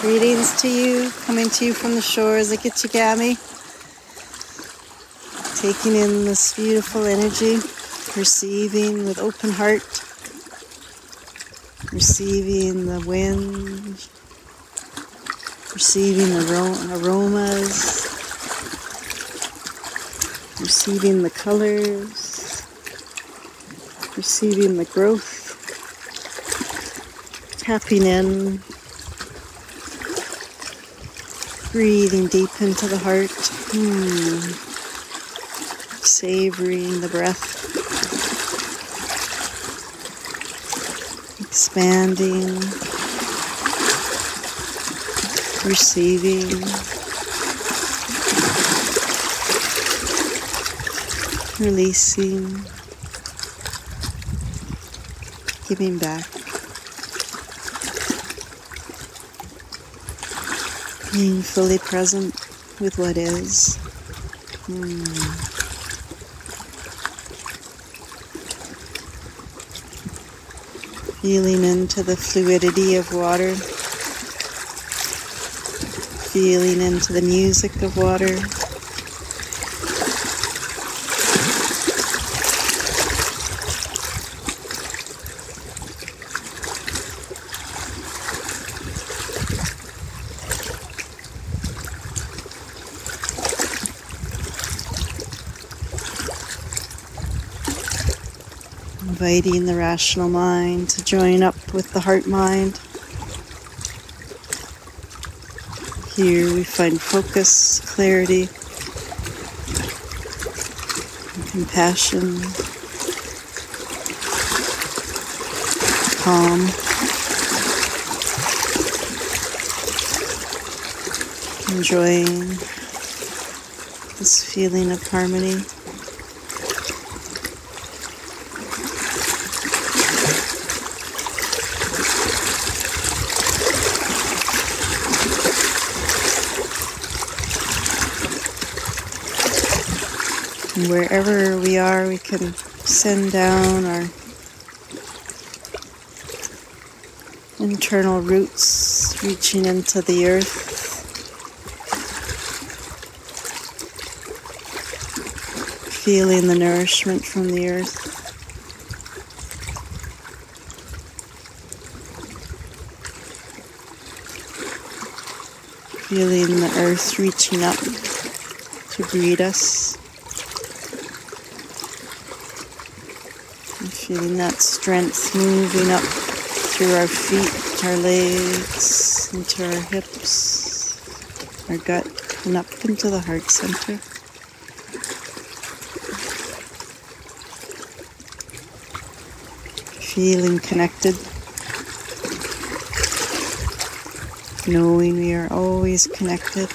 Greetings to you, coming to you from the shores of Gitchigami. Taking in this beautiful energy, receiving with open heart, receiving the wind, receiving the aromas, receiving the colors, receiving the growth, tapping in Breathing deep into the heart. Hmm. Savoring the breath. Expanding. Receiving. Releasing. Giving back. Being fully present with what is. Hmm. Feeling into the fluidity of water. Feeling into the music of water. Inviting the rational mind to join up with the heart mind. Here we find focus, clarity, compassion, calm. Enjoying this feeling of harmony. Wherever we are, we can send down our internal roots reaching into the earth. Feeling the nourishment from the earth. Feeling the earth reaching up to greet us. Feeling that strength moving up through our feet, our legs, into our hips, our gut, and up into the heart center. Feeling connected. Knowing we are always connected.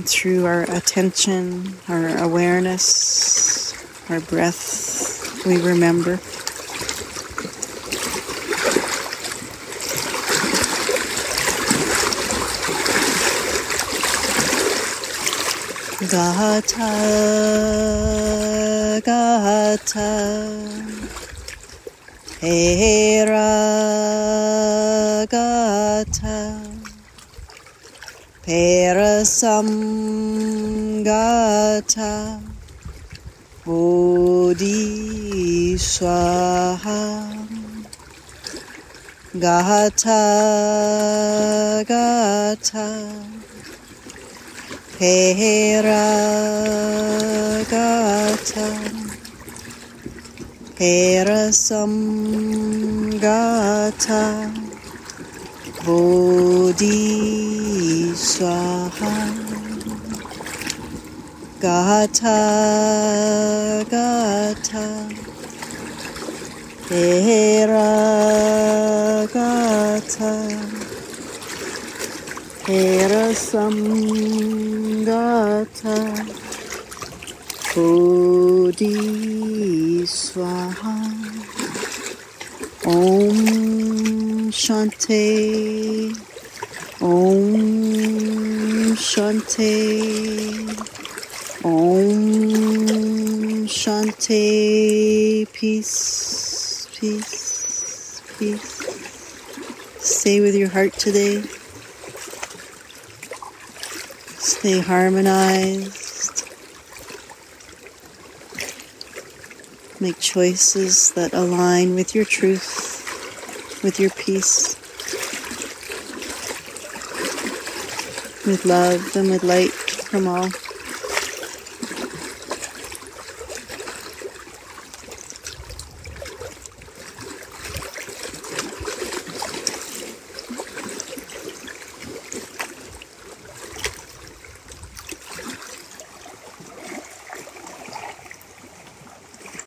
And through our attention, our awareness, our breath, we remember. Gata, Gata, Hera, Gata. Parasamgata Bodhiswaha Gata Gata Pera Gata Parasamgata Bodhi Swaha Gata Gata Hera Gata Hera Samgata Bodhi Swaha Om Shante Om Shante Om Shante peace, peace, peace. Stay with your heart today. Stay harmonized. Make choices that align with your truth, with your peace, with love and with light from all.